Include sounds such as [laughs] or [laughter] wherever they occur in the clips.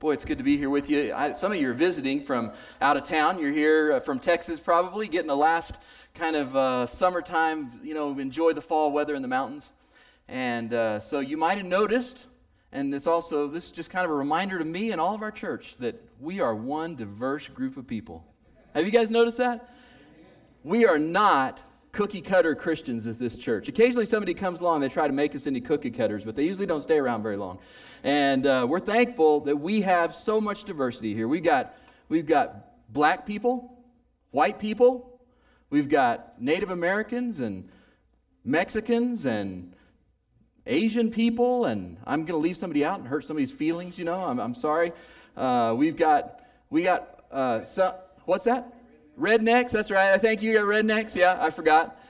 Boy, it's good to be here with you. I, some of you are visiting from out of town. You're here uh, from Texas, probably getting the last kind of uh, summertime. You know, enjoy the fall weather in the mountains, and uh, so you might have noticed. And this also, this is just kind of a reminder to me and all of our church that we are one diverse group of people. Have you guys noticed that? We are not cookie cutter Christians at this church. Occasionally somebody comes along, they try to make us into cookie cutters, but they usually don't stay around very long. And uh, we're thankful that we have so much diversity here. We've got, we've got black people, white people, we've got Native Americans and Mexicans and Asian people, and I'm going to leave somebody out and hurt somebody's feelings, you know, I'm, I'm sorry. Uh, we've got, we got, uh, so, what's that? Rednecks, that's right. I thank you, got rednecks. Yeah, I forgot.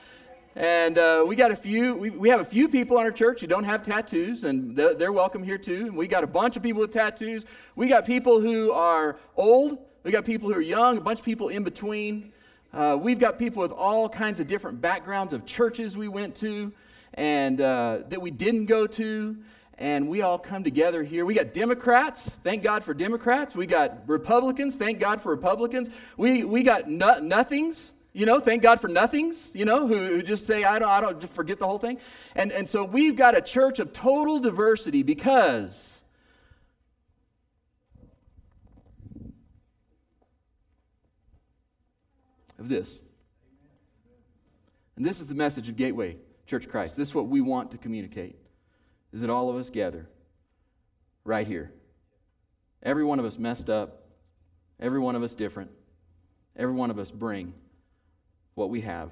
And uh, we got a few, we, we have a few people in our church who don't have tattoos, and they're, they're welcome here too. And we got a bunch of people with tattoos. We got people who are old. We got people who are young, a bunch of people in between. Uh, we've got people with all kinds of different backgrounds of churches we went to and uh, that we didn't go to and we all come together here. We got Democrats, thank God for Democrats. We got Republicans, thank God for Republicans. We, we got no, nothings, you know, thank God for nothings, you know, who, who just say, I don't, I don't, just forget the whole thing. And, and so we've got a church of total diversity because of this. And this is the message of Gateway Church Christ. This is what we want to communicate is that all of us gather right here. Every one of us messed up, every one of us different, every one of us bring what we have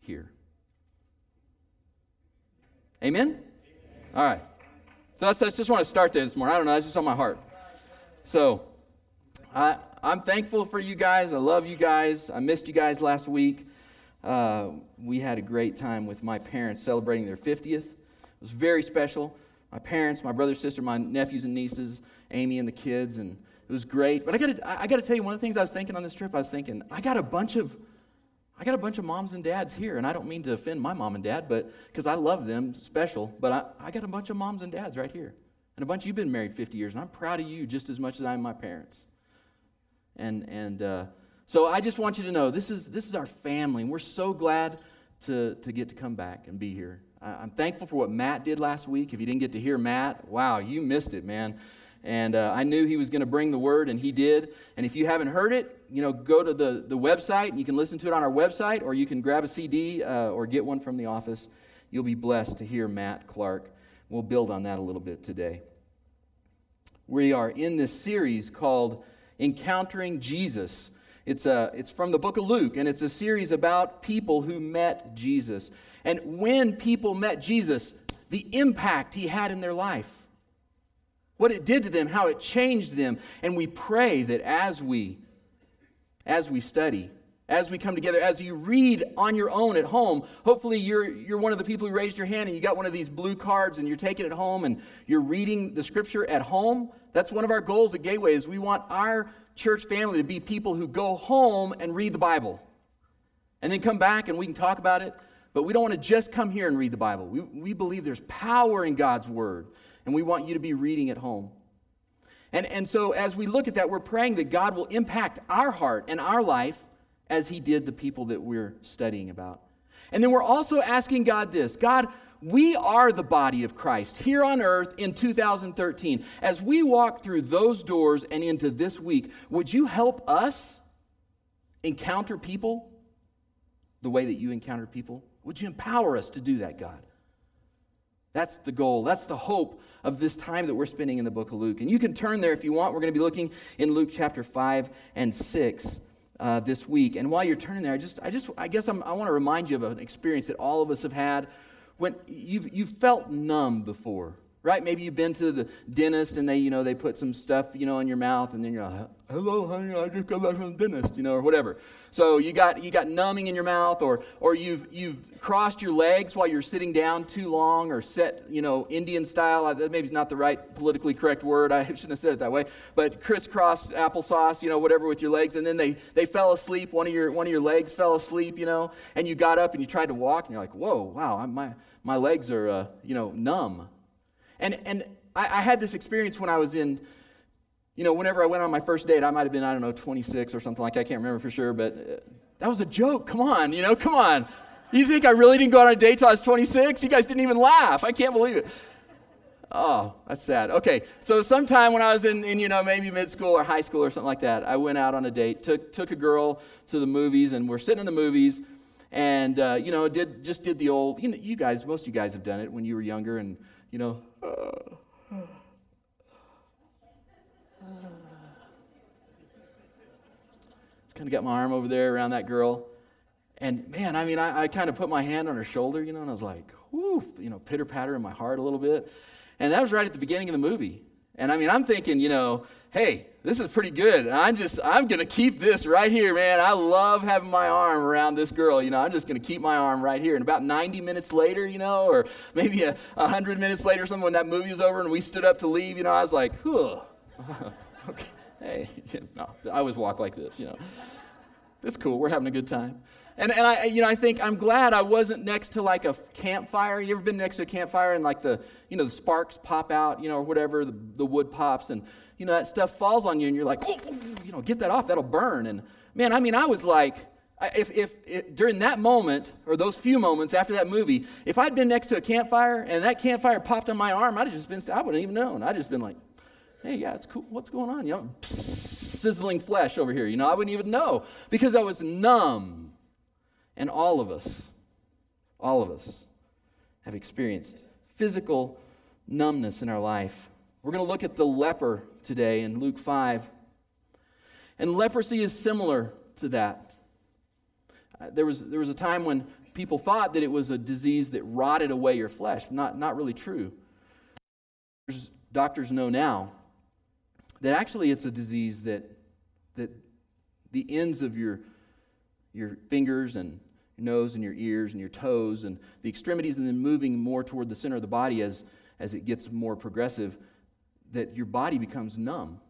here. Amen? All right. So that's just want to start there this morning. I don't know, that's just on my heart. So I, I'm thankful for you guys. I love you guys. I missed you guys last week. Uh, we had a great time with my parents celebrating their 50th was very special. My parents, my brother, sister, my nephews and nieces, Amy and the kids, and it was great. But I got to I got to tell you, one of the things I was thinking on this trip, I was thinking, I got a bunch of I got a bunch of moms and dads here, and I don't mean to offend my mom and dad, but because I love them special. But I, I got a bunch of moms and dads right here, and a bunch you've been married 50 years, and I'm proud of you just as much as I am my parents. And and uh, so I just want you to know this is this is our family, and we're so glad to to get to come back and be here. I'm thankful for what Matt did last week. If you didn't get to hear Matt, wow, you missed it, man. And uh, I knew he was going to bring the word, and he did. And if you haven't heard it, you know, go to the, the website, and you can listen to it on our website, or you can grab a CD uh, or get one from the office. You'll be blessed to hear Matt Clark. We'll build on that a little bit today. We are in this series called Encountering Jesus. It's, a, it's from the book of Luke, and it's a series about people who met Jesus. And when people met Jesus, the impact he had in their life, what it did to them, how it changed them. And we pray that as we, as we study, as we come together, as you read on your own at home, hopefully you're, you're one of the people who raised your hand and you got one of these blue cards and you're taking it home and you're reading the scripture at home. That's one of our goals at Gateway is we want our church family to be people who go home and read the Bible and then come back and we can talk about it. But we don't want to just come here and read the Bible. We, we believe there's power in God's Word, and we want you to be reading at home. And, and so, as we look at that, we're praying that God will impact our heart and our life as He did the people that we're studying about. And then we're also asking God this God, we are the body of Christ here on earth in 2013. As we walk through those doors and into this week, would you help us encounter people the way that you encountered people? Would you empower us to do that, God? That's the goal. That's the hope of this time that we're spending in the book of Luke. And you can turn there if you want. We're going to be looking in Luke chapter 5 and 6 uh, this week. And while you're turning there, I just, I just, I guess I'm, i want to remind you of an experience that all of us have had when you've, you've felt numb before right? Maybe you've been to the dentist and they, you know, they put some stuff, you know, in your mouth and then you're like, hello, honey, I just got back from the dentist, you know, or whatever. So you got, you got numbing in your mouth or, or you've, you've crossed your legs while you're sitting down too long or set, you know, Indian style. Maybe is not the right politically correct word. [laughs] I shouldn't have said it that way. But crisscross applesauce, you know, whatever with your legs. And then they, they fell asleep. One of your, one of your legs fell asleep, you know, and you got up and you tried to walk and you're like, whoa, wow, my, my legs are, uh, you know, numb. And, and I, I had this experience when I was in You know, whenever I went on my first date, I might have been, I don't know, 26 or something like that. I can't remember for sure, but uh, that was a joke. Come on, you know, come on. You think I really didn't go on a date till I was 26? You guys didn't even laugh. I can't believe it. Oh, that's sad. Okay, so sometime when I was in, in, you know, maybe mid school or high school or something like that, I went out on a date, took, took a girl to the movies, and we're sitting in the movies, and, uh, you know, did, just did the old, you know, you guys, most of you guys have done it when you were younger, and, you know, uh, kind of got my arm over there around that girl. And man, I mean, I, I kind of put my hand on her shoulder, you know, and I was like, whoo, you know, pitter patter in my heart a little bit. And that was right at the beginning of the movie. And I mean, I'm thinking, you know, hey, this is pretty good. I'm just, I'm going to keep this right here, man. I love having my arm around this girl. You know, I'm just going to keep my arm right here. And about 90 minutes later, you know, or maybe a 100 minutes later, something when that movie was over and we stood up to leave, you know, I was like, whew, [laughs] okay, hey, [laughs] no, I always walk like this, you know. It's cool. We're having a good time. And, and I, you know, I think I'm glad I wasn't next to like a campfire. You ever been next to a campfire and like the, you know, the sparks pop out, you know, or whatever, the, the wood pops and, you know, that stuff falls on you and you're like, oh, you know, get that off, that'll burn. And man, I mean, I was like, if, if, if, during that moment or those few moments after that movie, if I'd been next to a campfire and that campfire popped on my arm, I'd have just been, I wouldn't even known. I'd just been like, hey, yeah, it's cool. What's going on? You know, sizzling flesh over here. You know, I wouldn't even know because I was numb. And all of us, all of us have experienced physical numbness in our life. We're going to look at the leper today in Luke 5. And leprosy is similar to that. Uh, there, was, there was a time when people thought that it was a disease that rotted away your flesh. Not, not really true. Doctors know now that actually it's a disease that, that the ends of your, your fingers and your nose and your ears and your toes and the extremities and then moving more toward the center of the body as, as it gets more progressive, that your body becomes numb.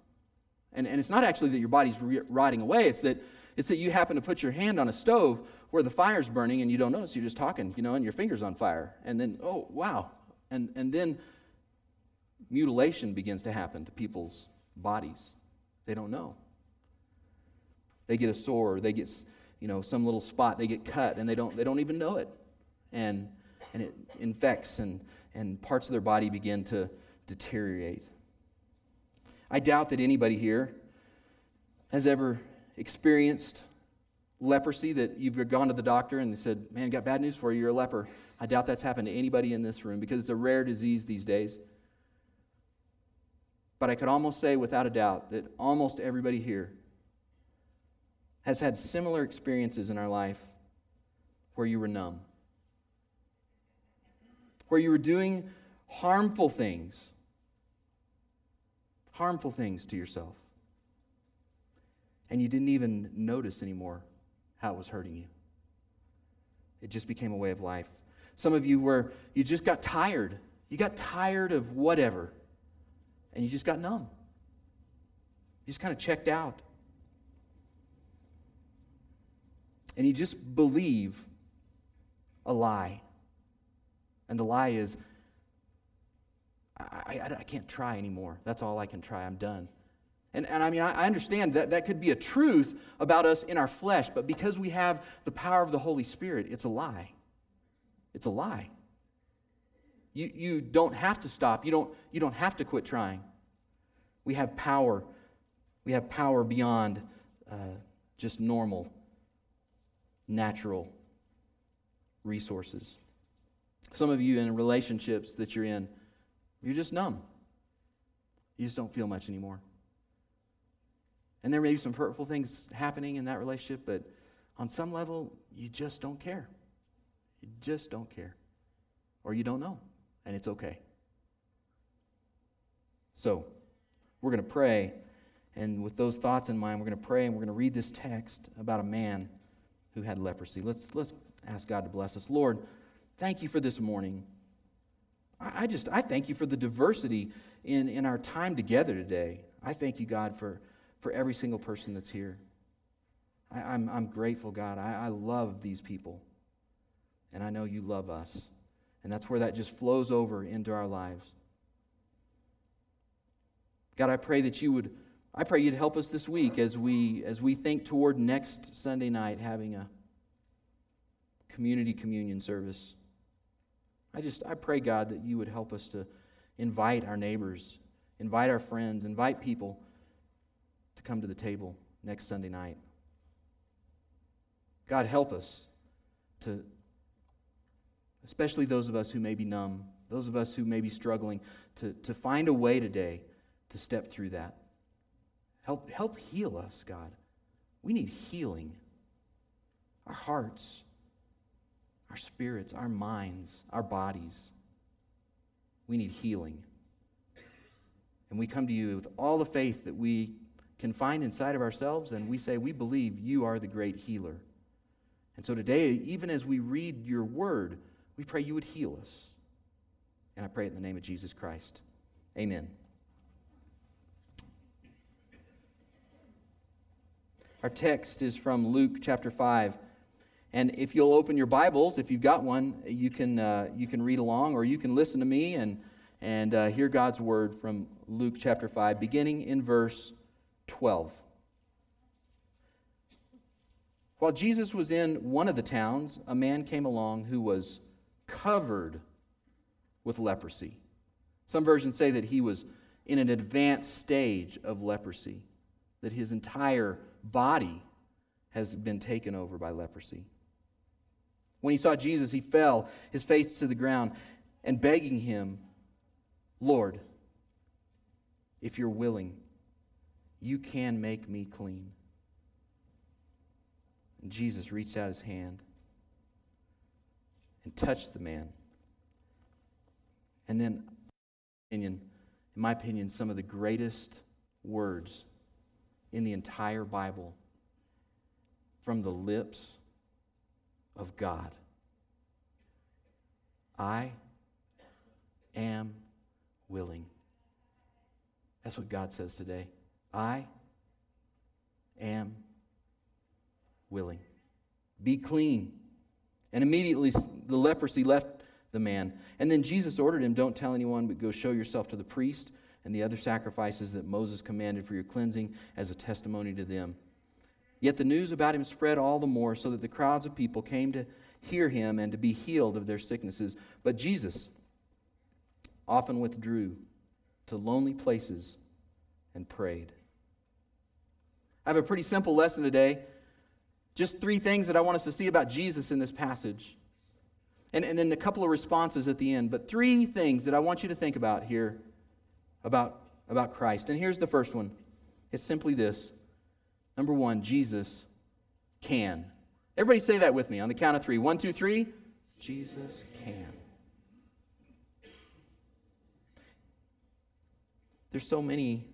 And, and it's not actually that your body's rotting away, it's that, it's that you happen to put your hand on a stove where the fire's burning and you don't notice, you're just talking, you know, and your finger's on fire. And then, oh, wow. And, and then mutilation begins to happen to people's bodies. They don't know. They get a sore, they get you know, some little spot, they get cut and they don't, they don't even know it. And, and it infects and, and parts of their body begin to deteriorate. I doubt that anybody here has ever experienced leprosy, that you've gone to the doctor and they said, Man, got bad news for you, you're a leper. I doubt that's happened to anybody in this room because it's a rare disease these days. But I could almost say without a doubt that almost everybody here has had similar experiences in our life where you were numb, where you were doing harmful things, harmful things to yourself, and you didn't even notice anymore how it was hurting you. It just became a way of life. Some of you were, you just got tired. You got tired of whatever, and you just got numb. You just kind of checked out. and you just believe a lie. And the lie is, I, I, I, can't try anymore. That's all I can try. I'm done. And, and I mean, I, I understand that that could be a truth about us in our flesh, but because we have the power of the Holy Spirit, it's a lie. It's a lie. You, you don't have to stop. You don't, you don't have to quit trying. We have power. We have power beyond uh, just normal natural resources. Some of you in relationships that you're in, you're just numb. You just don't feel much anymore. And there may be some hurtful things happening in that relationship, but on some level, you just don't care. You just don't care. Or you don't know, and it's okay. So, we're going to pray, and with those thoughts in mind, we're going to pray and we're going to read this text about a man who had leprosy. Let's, let's ask God to bless us. Lord, thank you for this morning. I, just, I thank you for the diversity in, in our time together today. I thank you, God, for, for every single person that's here. I, am I'm, I'm grateful, God. I, I love these people. And I know you love us. And that's where that just flows over into our lives. God, I pray that you would I pray you'd help us this week as we, as we think toward next Sunday night having a community communion service. I just, I pray, God, that you would help us to invite our neighbors, invite our friends, invite people to come to the table next Sunday night. God, help us to, especially those of us who may be numb, those of us who may be struggling, to, to find a way today to step through that. Help, help heal us, God. We need healing. Our hearts, our spirits, our minds, our bodies. We need healing. And we come to you with all the faith that we can find inside of ourselves, and we say, We believe you are the great healer. And so today, even as we read your word, we pray you would heal us. And I pray in the name of Jesus Christ. Amen. Our text is from Luke chapter 5. And if you'll open your Bibles, if you've got one, you can, uh, you can read along or you can listen to me and, and uh, hear God's word from Luke chapter 5, beginning in verse 12. While Jesus was in one of the towns, a man came along who was covered with leprosy. Some versions say that he was in an advanced stage of leprosy, that his entire body has been taken over by leprosy. When he saw Jesus, he fell, his face to the ground, and begging him, Lord, if you're willing, you can make me clean. And Jesus reached out his hand and touched the man. And then, opinion, in my opinion, some of the greatest words in the entire Bible from the lips of God. I am willing. That's what God says today. I am willing. Be clean. And immediately the leprosy left the man. And then Jesus ordered him, Don't tell anyone, but go show yourself to the priest and the other sacrifices that Moses commanded for your cleansing as a testimony to them. Yet the news about him spread all the more, so that the crowds of people came to hear him and to be healed of their sicknesses. But Jesus often withdrew to lonely places and prayed. I have a pretty simple lesson today. Just three things that I want us to see about Jesus in this passage. And, and then a couple of responses at the end. But three things that I want you to think about here about, about Christ. And here's the first one it's simply this Number one, Jesus can. Everybody say that with me on the count of three. One, two, three. Jesus can. There's so many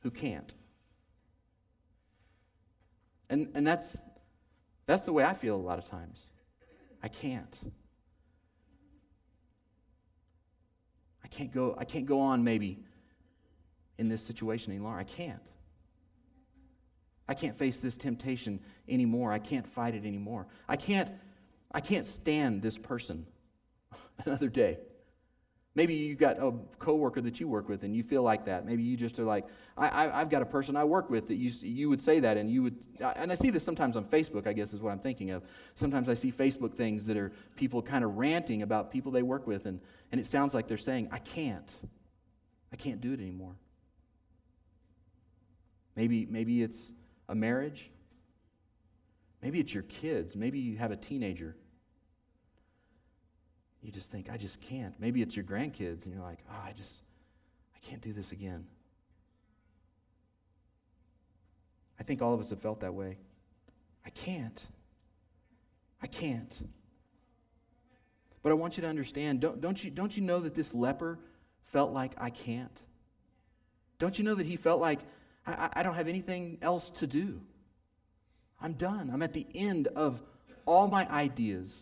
who can't. And, and that's, that's the way I feel a lot of times. I can't. I can't go, I can't go on maybe in this situation any longer. I can't. I can't face this temptation anymore. I can't fight it anymore. I can't, I can't stand this person [laughs] another day. Maybe you've got a coworker that you work with and you feel like that. Maybe you just are like, I, have got a person I work with that you, you would say that and you would, and I see this sometimes on Facebook, I guess is what I'm thinking of. Sometimes I see Facebook things that are people kind of ranting about people they work with and, and it sounds like they're saying, I can't. I can't do it anymore. Maybe, maybe it's a marriage. Maybe it's your kids. Maybe you have a teenager you just think, I just can't. Maybe it's your grandkids, and you're like, oh, I just, I can't do this again. I think all of us have felt that way. I can't. I can't. But I want you to understand don't, don't, you, don't you know that this leper felt like, I can't? Don't you know that he felt like, I, I don't have anything else to do? I'm done. I'm at the end of all my ideas,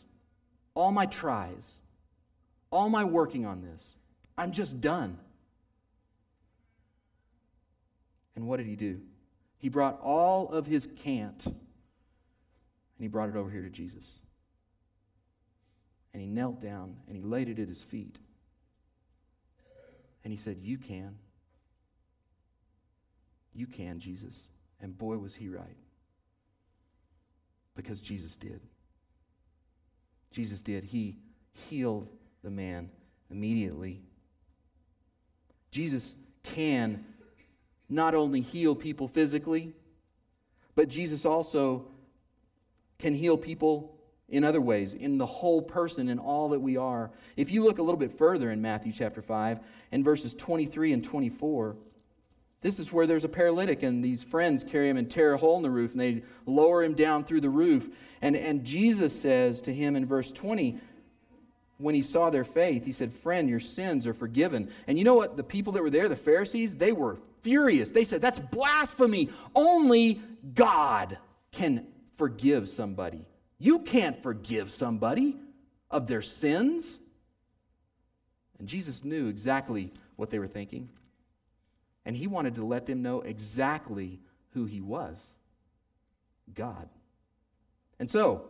all my tries all my working on this. I'm just done. And what did he do? He brought all of his can't and he brought it over here to Jesus. And he knelt down and he laid it at his feet. And he said, You can. You can, Jesus. And boy, was he right. Because Jesus did. Jesus did. He healed the man immediately. Jesus can not only heal people physically, but Jesus also can heal people in other ways, in the whole person, in all that we are. If you look a little bit further in Matthew chapter 5, in verses 23 and 24, this is where there's a paralytic, and these friends carry him and tear a hole in the roof, and they lower him down through the roof. And, and Jesus says to him in verse 20, when he saw their faith, he said, Friend, your sins are forgiven. And you know what? The people that were there, the Pharisees, they were furious. They said, That's blasphemy. Only God can forgive somebody. You can't forgive somebody of their sins. And Jesus knew exactly what they were thinking. And he wanted to let them know exactly who he was God. And so,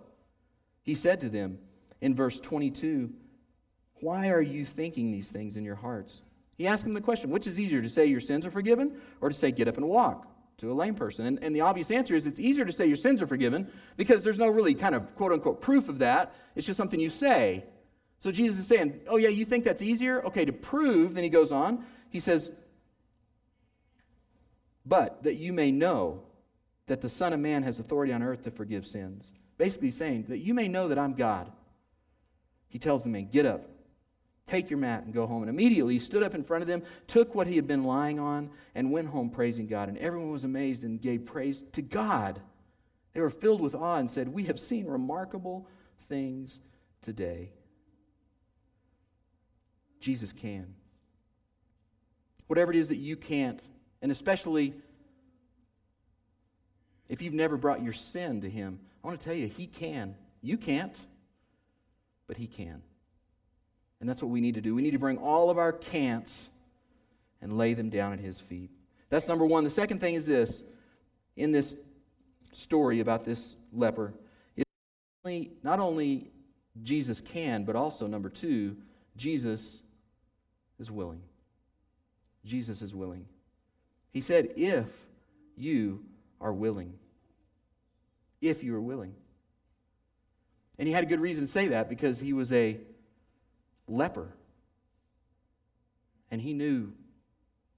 he said to them in verse 22, Why are you thinking these things in your hearts? He asked them the question which is easier to say your sins are forgiven or to say get up and walk? to a lame person? And, and the obvious answer is it's easier to say your sins are forgiven because there's no really kind of quote unquote proof of that. It's just something you say. So Jesus is saying, Oh, yeah, you think that's easier? Okay, to prove, then he goes on, he says, But that you may know that the Son of Man has authority on earth to forgive sins. Basically saying that you may know that I'm God. He tells the man, Get up, Take your mat and go home. And immediately he stood up in front of them, took what he had been lying on, and went home praising God. And everyone was amazed and gave praise to God. They were filled with awe and said, We have seen remarkable things today. Jesus can. Whatever it is that you can't, and especially if you've never brought your sin to Him, I want to tell you, He can. You can't, but He can. And that's what we need to do. We need to bring all of our can'ts and lay them down at his feet. That's number one. The second thing is this in this story about this leper, not only Jesus can, but also, number two, Jesus is willing. Jesus is willing. He said, if you are willing. If you are willing. And he had a good reason to say that because he was a leper. And he knew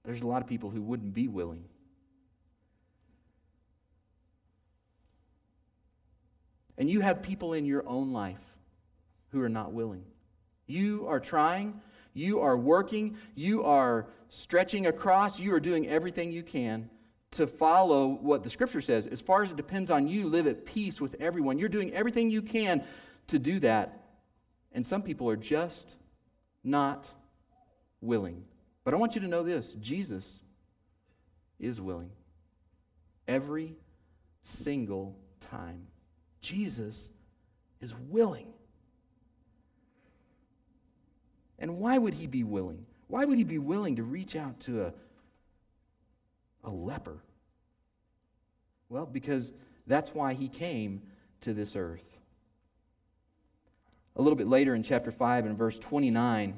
there's a lot of people who wouldn't be willing. And you have people in your own life who are not willing. You are trying, you are working, you are stretching across, you are doing everything you can to follow what the scripture says. As far as it depends on you, live at peace with everyone. You're doing everything you can to do that. And some people are just not willing. But I want you to know this Jesus is willing. Every single time. Jesus is willing. And why would he be willing? Why would he be willing to reach out to a, a leper? Well, because that's why he came to this earth a little bit later in chapter 5 in verse 29.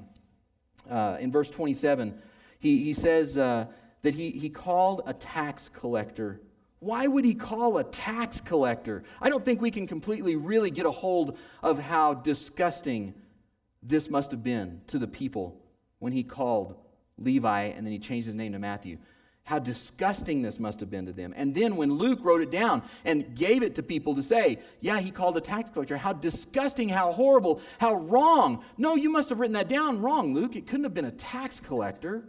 Uh, in verse 27, he, he says uh, that he, he called a tax collector. Why would he call a tax collector? I don't think we can completely really get a hold of how disgusting this must have been to the people when he called Levi and then he changed his name to Matthew how disgusting this must have been to them. And then when Luke wrote it down and gave it to people to say, yeah, he called a tax collector, how disgusting, how horrible, how wrong. No, you must have written that down wrong, Luke. It couldn't have been a tax collector.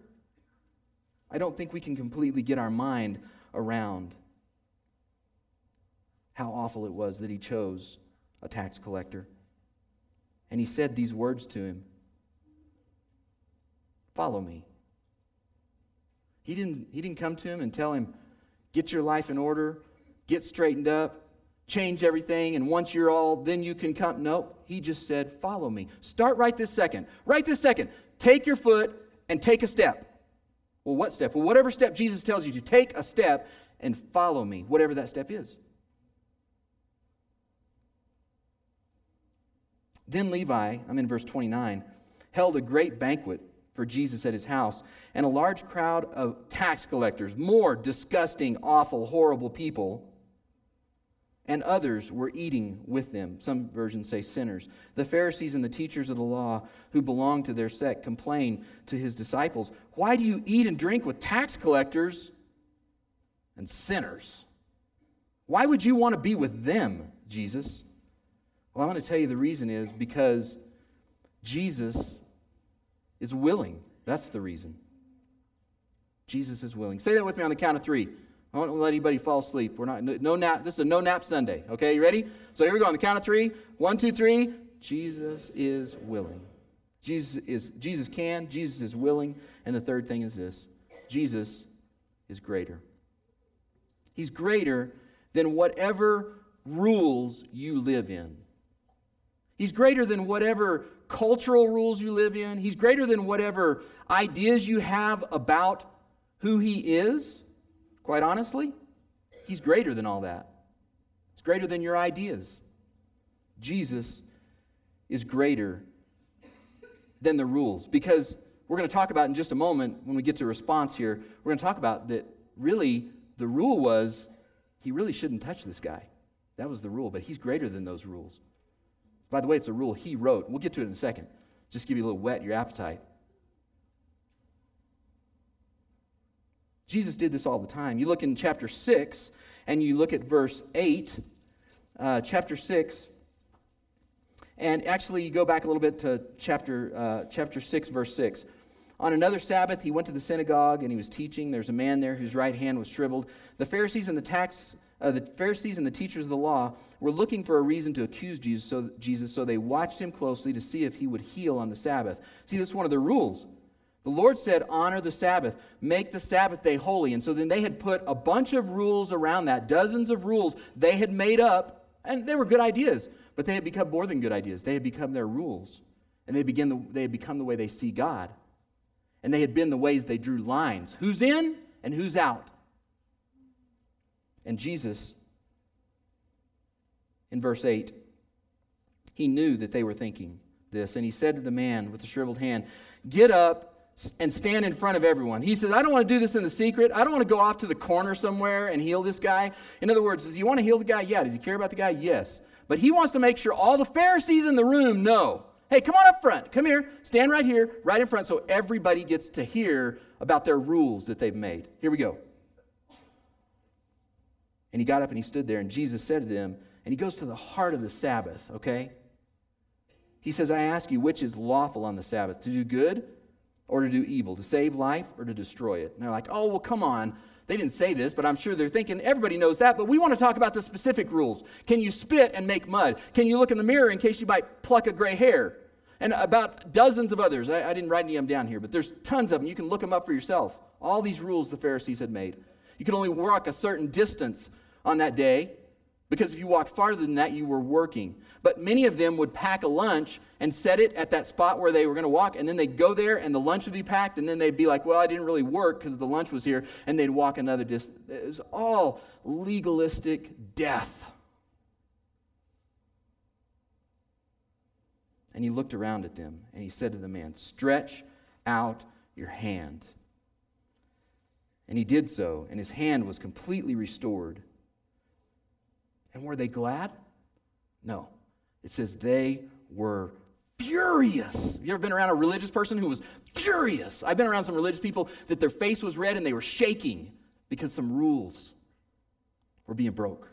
I don't think we can completely get our mind around how awful it was that he chose a tax collector. And he said these words to him Follow me. He didn't, he didn't come to him and tell him, get your life in order, get straightened up, change everything, and once you're all, then you can come. Nope. He just said, follow me. Start right this second. Right this second. Take your foot and take a step. Well, what step? Well, whatever step Jesus tells you to take a step and follow me, whatever that step is. Then Levi, I'm in verse 29, held a great banquet for Jesus at his house, and a large crowd of tax collectors, more disgusting, awful, horrible people, and others were eating with them. Some versions say sinners. The Pharisees and the teachers of the law who belonged to their sect complained to his disciples, Why do you eat and drink with tax collectors and sinners? Why would you want to be with them, Jesus? Well, I'm going to tell you the reason is because Jesus is willing. That's the reason. Jesus is willing. Say that with me on the count of three. I won't let anybody fall asleep. We're not no nap. This is a no nap Sunday. Okay, you ready? So here we go on the count of three. One, two, three. Jesus is willing. Jesus is Jesus can. Jesus is willing. And the third thing is this: Jesus is greater. He's greater than whatever rules you live in. He's greater than whatever cultural rules you live in. He's greater than whatever ideas you have about who He is. Quite honestly, He's greater than all that. He's greater than your ideas. Jesus is greater than the rules because we're going to talk about in just a moment when we get to response here. We're going to talk about that really the rule was he really shouldn't touch this guy. That was the rule, but he's greater than those rules. By the way, it's a rule he wrote. We'll get to it in a second. Just give you a little whet your appetite. Jesus did this all the time. You look in chapter 6 and you look at verse 8, uh, chapter 6, and actually you go back a little bit to chapter, uh, chapter 6, verse 6. On another Sabbath, he went to the synagogue and he was teaching. There's a man there whose right hand was shriveled. The Pharisees and the tax uh, the Pharisees and the teachers of the law were looking for a reason to accuse Jesus so, Jesus, so they watched him closely to see if he would heal on the Sabbath. See, this is one of the rules. The Lord said, Honor the Sabbath, make the Sabbath day holy. And so then they had put a bunch of rules around that, dozens of rules they had made up, and they were good ideas, but they had become more than good ideas. They had become their rules, and they, begin the, they had become the way they see God. And they had been the ways they drew lines who's in and who's out. And Jesus, in verse 8, he knew that they were thinking this, and he said to the man with the shriveled hand, Get up and stand in front of everyone. He says, I don't want to do this in the secret. I don't want to go off to the corner somewhere and heal this guy. In other words, does he want to heal the guy? Yeah. Does he care about the guy? Yes. But he wants to make sure all the Pharisees in the room know hey, come on up front. Come here. Stand right here, right in front, so everybody gets to hear about their rules that they've made. Here we go. And he got up and he stood there, and Jesus said to them, and he goes to the heart of the Sabbath, okay? He says, I ask you, which is lawful on the Sabbath, to do good or to do evil, to save life or to destroy it? And they're like, oh, well, come on. They didn't say this, but I'm sure they're thinking everybody knows that. But we want to talk about the specific rules. Can you spit and make mud? Can you look in the mirror in case you might pluck a gray hair? And about dozens of others. I, I didn't write any of them down here, but there's tons of them. You can look them up for yourself. All these rules the Pharisees had made. You could only walk a certain distance on that day because if you walked farther than that, you were working. But many of them would pack a lunch and set it at that spot where they were going to walk, and then they'd go there and the lunch would be packed, and then they'd be like, Well, I didn't really work because the lunch was here, and they'd walk another distance. It was all legalistic death. And he looked around at them and he said to the man, Stretch out your hand. And he did so, and his hand was completely restored. And were they glad? No. It says they were furious. Have you ever been around a religious person who was furious? I've been around some religious people that their face was red and they were shaking because some rules were being broke.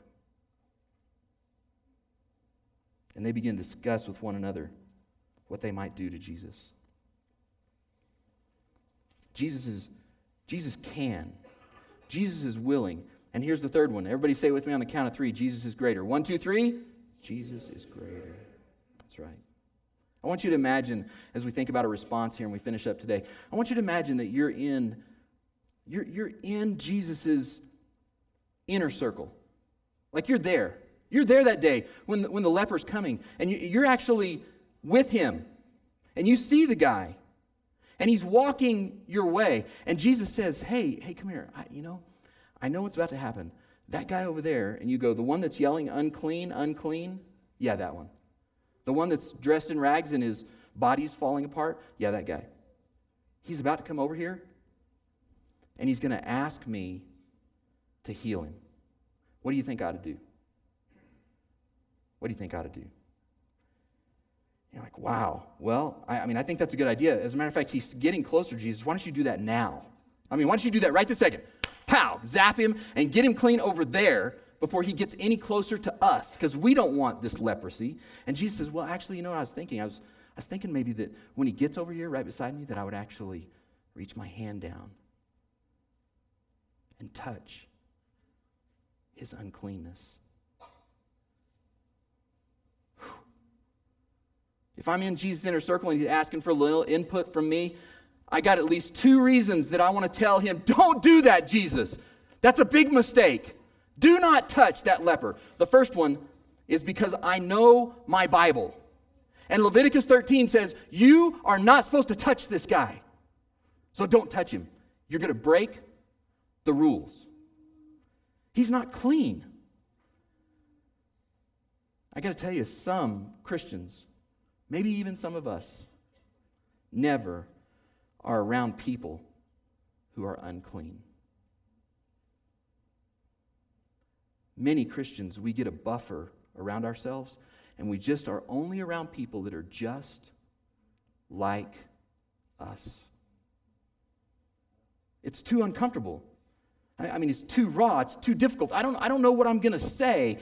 And they began to discuss with one another what they might do to Jesus. Jesus is Jesus can. Jesus is willing. And here's the third one. Everybody say with me on the count of three Jesus is greater. One, two, three. Jesus is greater. That's right. I want you to imagine, as we think about a response here and we finish up today, I want you to imagine that you're in, you're, you're in Jesus' inner circle. Like you're there. You're there that day when the, when the leper's coming, and you, you're actually with him. And you see the guy, and he's walking your way. And Jesus says, Hey, hey, come here. I, you know, I know what's about to happen. That guy over there, and you go, The one that's yelling, unclean, unclean? Yeah, that one. The one that's dressed in rags and his body's falling apart? Yeah, that guy. he's about to come over here and he's going to ask me to heal him. What do you think I ought to do? What do you think I ought to do? You're like, wow. Well, I, I, mean, I think that's a good idea. As a matter of fact, he's getting closer to Jesus. Why don't you do that now? I mean, why don't you do that right this second? Pow, zap him and get him clean over there before he gets any closer to us because we don't want this leprosy. And Jesus says, well, actually, you know what I was thinking? I was, I was thinking maybe that when he gets over here right beside me, that I would actually reach my hand down and touch his uncleanness. If I'm in Jesus' inner circle and he's asking for a little input from me, I got at least two reasons that I want to tell him don't do that, Jesus. That's a big mistake. Do not touch that leper. The first one is because I know my Bible. And Leviticus 13 says, You are not supposed to touch this guy. So don't touch him. You're going to break the rules. He's not clean. I got to tell you, some Christians, maybe even some of us, never are around people who are unclean. Many Christians, we get a buffer around ourselves, and we just are only around people that are just like us. It's too uncomfortable. I mean, it's too raw, it's too difficult. I don't, I don't know what I'm going to say.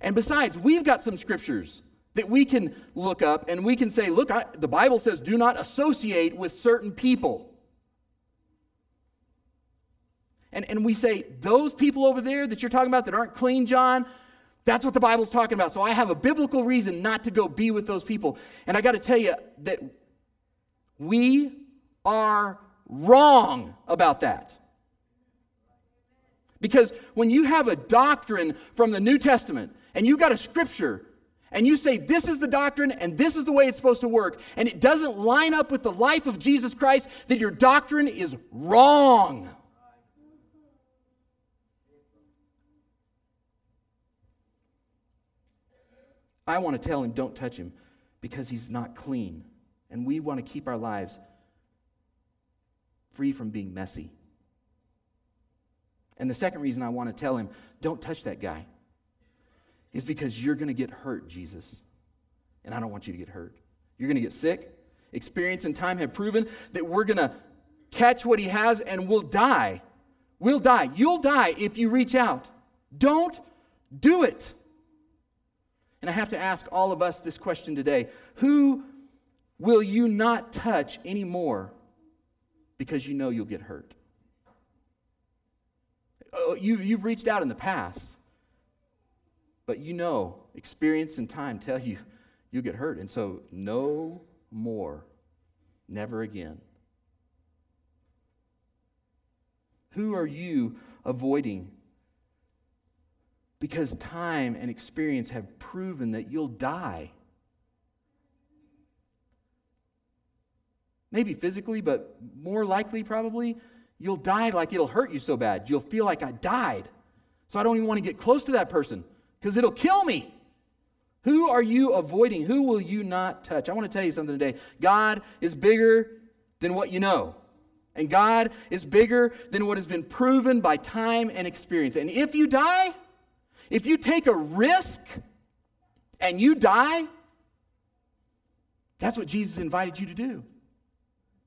And besides, we've got some scriptures that we can look up and we can say, look, I, the Bible says do not associate with certain people. And, and we say, those people over there that you're talking about that aren't clean, John, that's what the Bible's talking about. So I have a biblical reason not to go be with those people. And I got to tell you that we are wrong about that. Because when you have a doctrine from the New Testament and you got a scripture and you say this is the doctrine and this is the way it's supposed to work, and it doesn't line up with the life of Jesus Christ, then your doctrine is wrong. I want to tell him, don't touch him because he's not clean. And we want to keep our lives free from being messy. And the second reason I want to tell him, don't touch that guy, is because you're going to get hurt, Jesus. And I don't want you to get hurt. You're going to get sick. Experience and time have proven that we're going to catch what he has and we'll die. We'll die. You'll die if you reach out. Don't do it. And I have to ask all of us this question today Who will you not touch anymore because you know you'll get hurt? Oh, you, you've reached out in the past, but you know, experience and time tell you [laughs] you'll get hurt. And so, no more. Never again. Who are you avoiding because time and experience have proven that you'll die. Maybe physically, but more likely, probably, you'll die like it'll hurt you so bad. You'll feel like I died. So I don't even want to get close to that person because it'll kill me. Who are you avoiding? Who will you not touch? I want to tell you something today. God is bigger than what you know. And God is bigger than what has been proven by time and experience. And if you die, if you take a risk and you die, that's what Jesus invited you to do.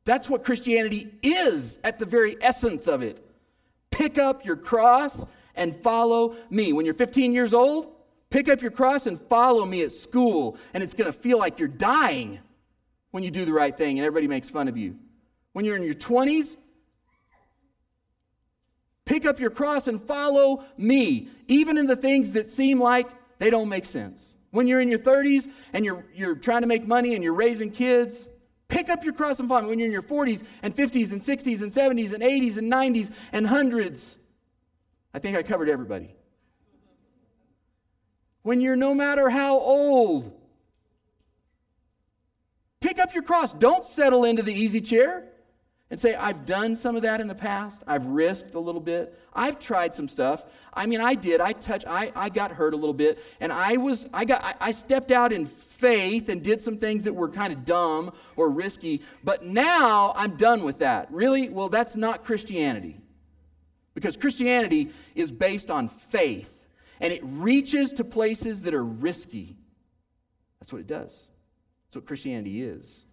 That's what Christianity is at the very essence of it. Pick up your cross and follow me. When you're 15 years old, pick up your cross and follow me at school, and it's going to feel like you're dying when you do the right thing and everybody makes fun of you. When you're in your 20s, Pick up your cross and follow me, even in the things that seem like they don't make sense. When you're in your 30s and you're, you're trying to make money and you're raising kids, pick up your cross and follow me. When you're in your 40s and 50s and 60s and 70s and 80s and 90s and hundreds, I think I covered everybody. When you're no matter how old, pick up your cross. Don't settle into the easy chair. and say, I've done some of that in the past. I've risked a little bit. I've tried some stuff. I mean, I did. I touched, I, I got hurt a little bit. And I was, I got, I, I stepped out in faith and did some things that were kind of dumb or risky. But now I'm done with that. Really? Well, that's not Christianity. Because Christianity is based on faith. And it reaches to places that are risky. That's what it does. That's what Christianity is.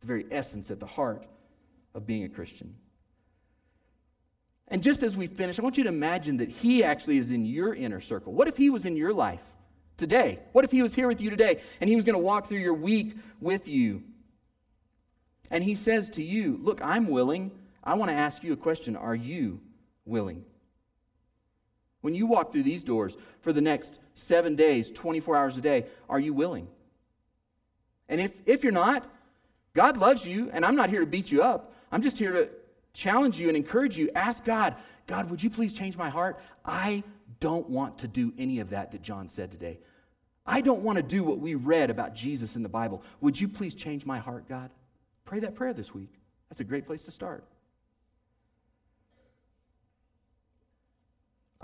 The very essence at the heart of being a Christian. And just as we finish, I want you to imagine that he actually is in your inner circle. What if he was in your life today? What if he was here with you today and he was going to walk through your week with you? And he says to you, Look, I'm willing. I want to ask you a question. Are you willing? When you walk through these doors for the next seven days, 24 hours a day, are you willing? And if, if you're not, God loves you, and I'm not here to beat you up. I'm just here to challenge you and encourage you. Ask God, God, would you please change my heart? I don't want to do any of that that John said today. I don't want to do what we read about Jesus in the Bible. Would you please change my heart, God? Pray that prayer this week. That's a great place to start.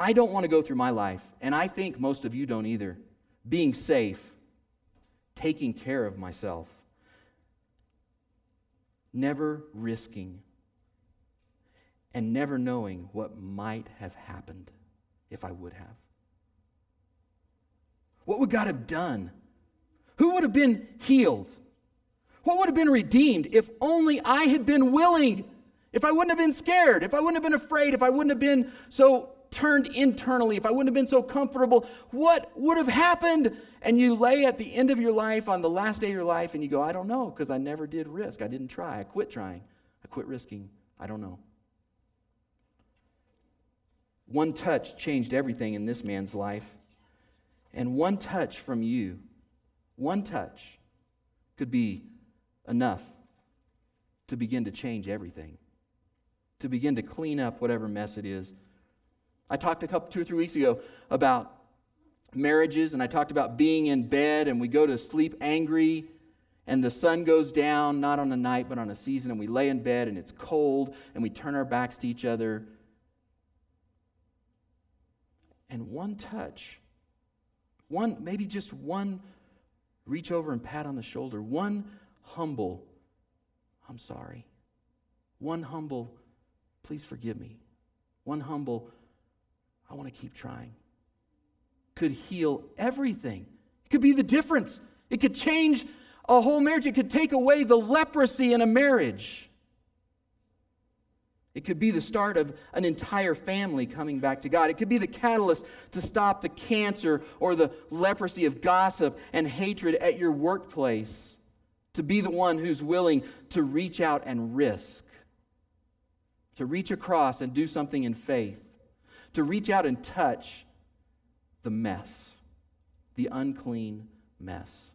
I don't want to go through my life, and I think most of you don't either, being safe, taking care of myself never risking and never knowing what might have happened if I would have. What would God have done? Who would have been healed? What would have been redeemed if only I had been willing? If I wouldn't have been scared, if I wouldn't have been afraid, if I wouldn't have been so turned internally, if I wouldn't have been so comfortable, what would have happened? And you lay at the end of your life, on the last day of your life, and you go, I don't know, because I never did risk. I didn't try. I quit trying. I quit risking. I don't know. One touch changed everything in this man's life. And one touch from you, one touch, could be enough to begin to change everything, to begin to clean up whatever mess it is I talked a couple, two or three weeks ago about marriages, and I talked about being in bed and we go to sleep angry, and the sun goes down, not on a night, but on a season, and we lay in bed and it's cold, and we turn our backs to each other. And one touch, one, maybe just one reach over and pat on the shoulder, one humble, I'm sorry. One humble, please forgive me. One humble, I want to keep trying. Could heal everything. It could be the difference. It could change a whole marriage. It could take away the leprosy in a marriage. It could be the start of an entire family coming back to God. It could be the catalyst to stop the cancer or the leprosy of gossip and hatred at your workplace. To be the one who's willing to reach out and risk, to reach across and do something in faith to reach out and touch the mess, the unclean mess.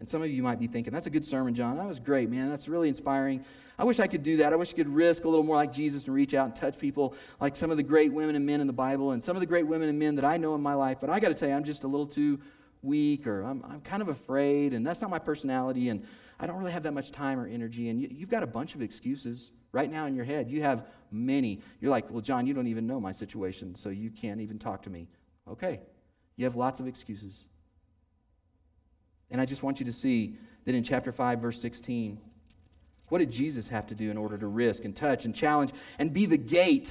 And some of you might be thinking, that's a good sermon, John. That was great, man. That's really inspiring. I wish I could do that. I wish I could risk a little more like Jesus and reach out and touch people like some of the great women and men in the Bible and some of the great women and men that I know in my life. But I got to tell you, I'm just a little too weak or I'm, I'm kind of afraid and that's not my personality and I don't really have that much time or energy. And you, you've got a bunch of excuses right now in your head. You have many. You're like, well, John, you don't even know my situation, so you can't even talk to me. Okay. You have lots of excuses. And I just want you to see that in chapter 5, verse 16, what did Jesus have to do in order to risk and touch and challenge and be the gate,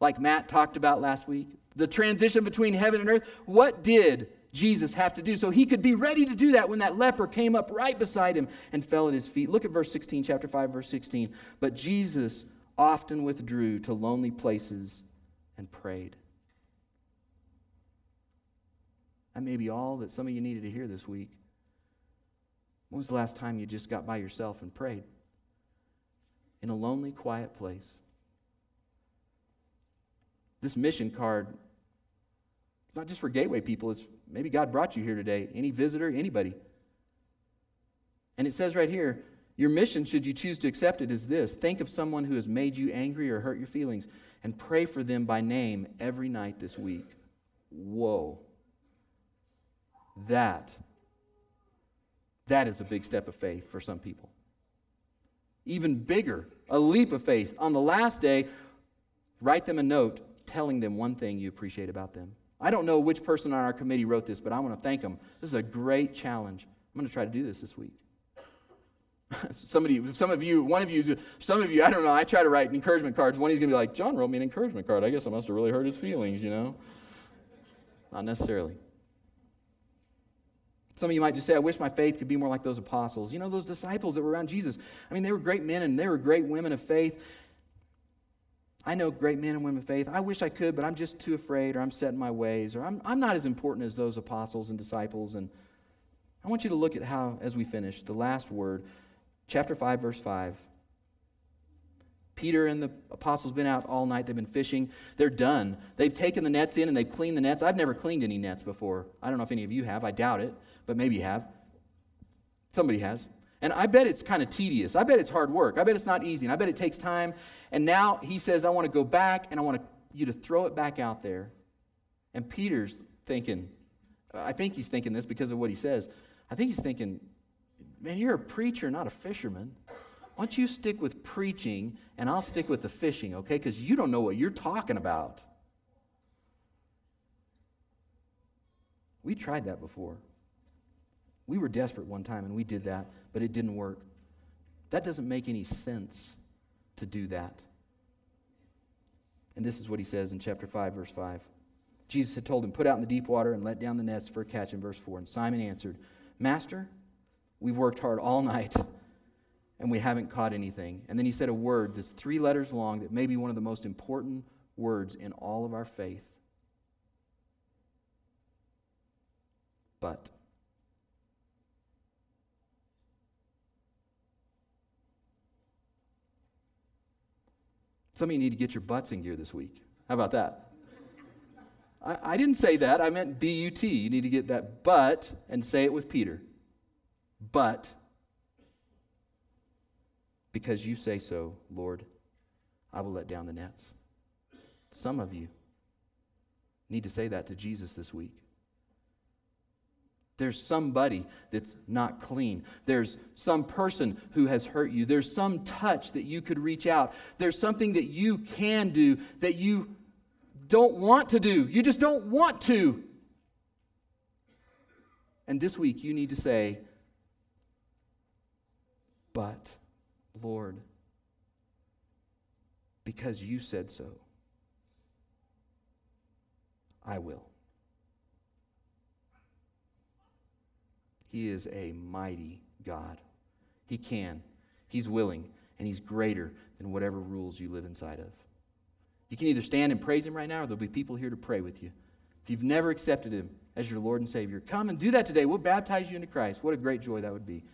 like Matt talked about last week? The transition between heaven and earth. What did Jesus have to do. So he could be ready to do that when that leper came up right beside him and fell at his feet. Look at verse 16, chapter 5, verse 16. But Jesus often withdrew to lonely places and prayed. That may be all that some of you needed to hear this week. When was the last time you just got by yourself and prayed? In a lonely, quiet place. This mission card not just for Gateway people, it's maybe God brought you here today, any visitor, anybody. And it says right here, your mission, should you choose to accept it, is this think of someone who has made you angry or hurt your feelings and pray for them by name every night this week. Whoa. That, that is a big step of faith for some people. even bigger, a leap of faith. On the last day, write them a note telling them one thing you appreciate about them. I don't know which person on our committee wrote this, but I want to thank them. This is a great challenge. I'm going to try to do this this week. [laughs] Somebody, some of you, one of you, some of you, I don't know, I try to write encouragement cards. One of you's going to be like, John wrote me an encouragement card. I guess I must have really hurt his feelings, you know? Not necessarily. Some of you might just say, I wish my faith could be more like those apostles. You know, those disciples that were around Jesus. I mean, they were great men and they were great women of faith. I know great men and women of faith. I wish I could, but I'm just too afraid, or I'm set in my ways, or I'm, I'm not as important as those apostles and disciples. And I want you to look at how, as we finish, the last word, chapter 5, verse 5. Peter and the apostles been out all night. They've been fishing. They're done. They've taken the nets in and they've cleaned the nets. I've never cleaned any nets before. I don't know if any of you have. I doubt it, but maybe you have. Somebody has. And I bet it's kind of tedious. I bet it's hard work. I bet it's not easy. And I bet it takes time. And now he says, I want to go back and I want you to throw it back out there. And Peter's thinking, I think he's thinking this because of what he says. I think he's thinking, man, you're a preacher, not a fisherman. Why don't you stick with preaching and I'll stick with the fishing, okay? Because you don't know what you're talking about. We tried that before. We were desperate one time and we did that, but it didn't work. That doesn't make any sense to do that. And this is what he says in chapter 5, verse 5. Jesus had told him, Put out in the deep water and let down the nets for a catch in verse 4. And Simon answered, Master, we've worked hard all [laughs] night and we haven't caught anything. And then he said a word that's three letters long that may be one of the most important words in all of our faith. But. Some of you need to get your butts in gear this week. How about that? I, I didn't say that. I meant B U T. You need to get that but and say it with Peter. But because you say so, Lord, I will let down the nets. Some of you need to say that to Jesus this week. There's somebody that's not clean. There's some person who has hurt you. There's some touch that you could reach out. There's something that you can do that you don't want to do. You just don't want to. And this week you need to say, But, Lord, because you said so, I will. He is a mighty God. He can, He's willing, and He's greater than whatever rules you live inside of. You can either stand and praise Him right now, or there'll be people here to pray with you. If you've never accepted Him as your Lord and Savior, come and do that today. We'll baptize you into Christ. What a great joy that would be.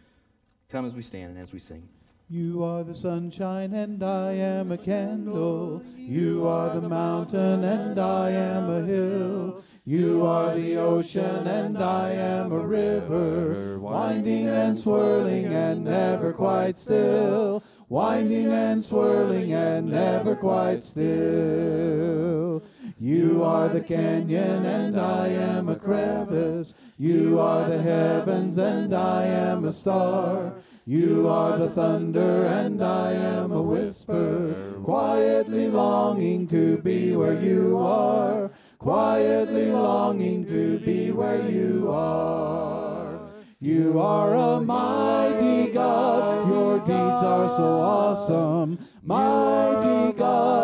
Come as we stand and as we sing. You are the sunshine and I am a candle. You are the mountain and I am a hill. You are the ocean and I am a river, winding and swirling and never quite still, winding and swirling and never quite still. You are the canyon and I am a crevice. You are the heavens and I am a star. You are the thunder and I am a whisper, quietly longing to be where you are quietly longing to be where you are. You are a mighty God, your deeds are so awesome, mighty God.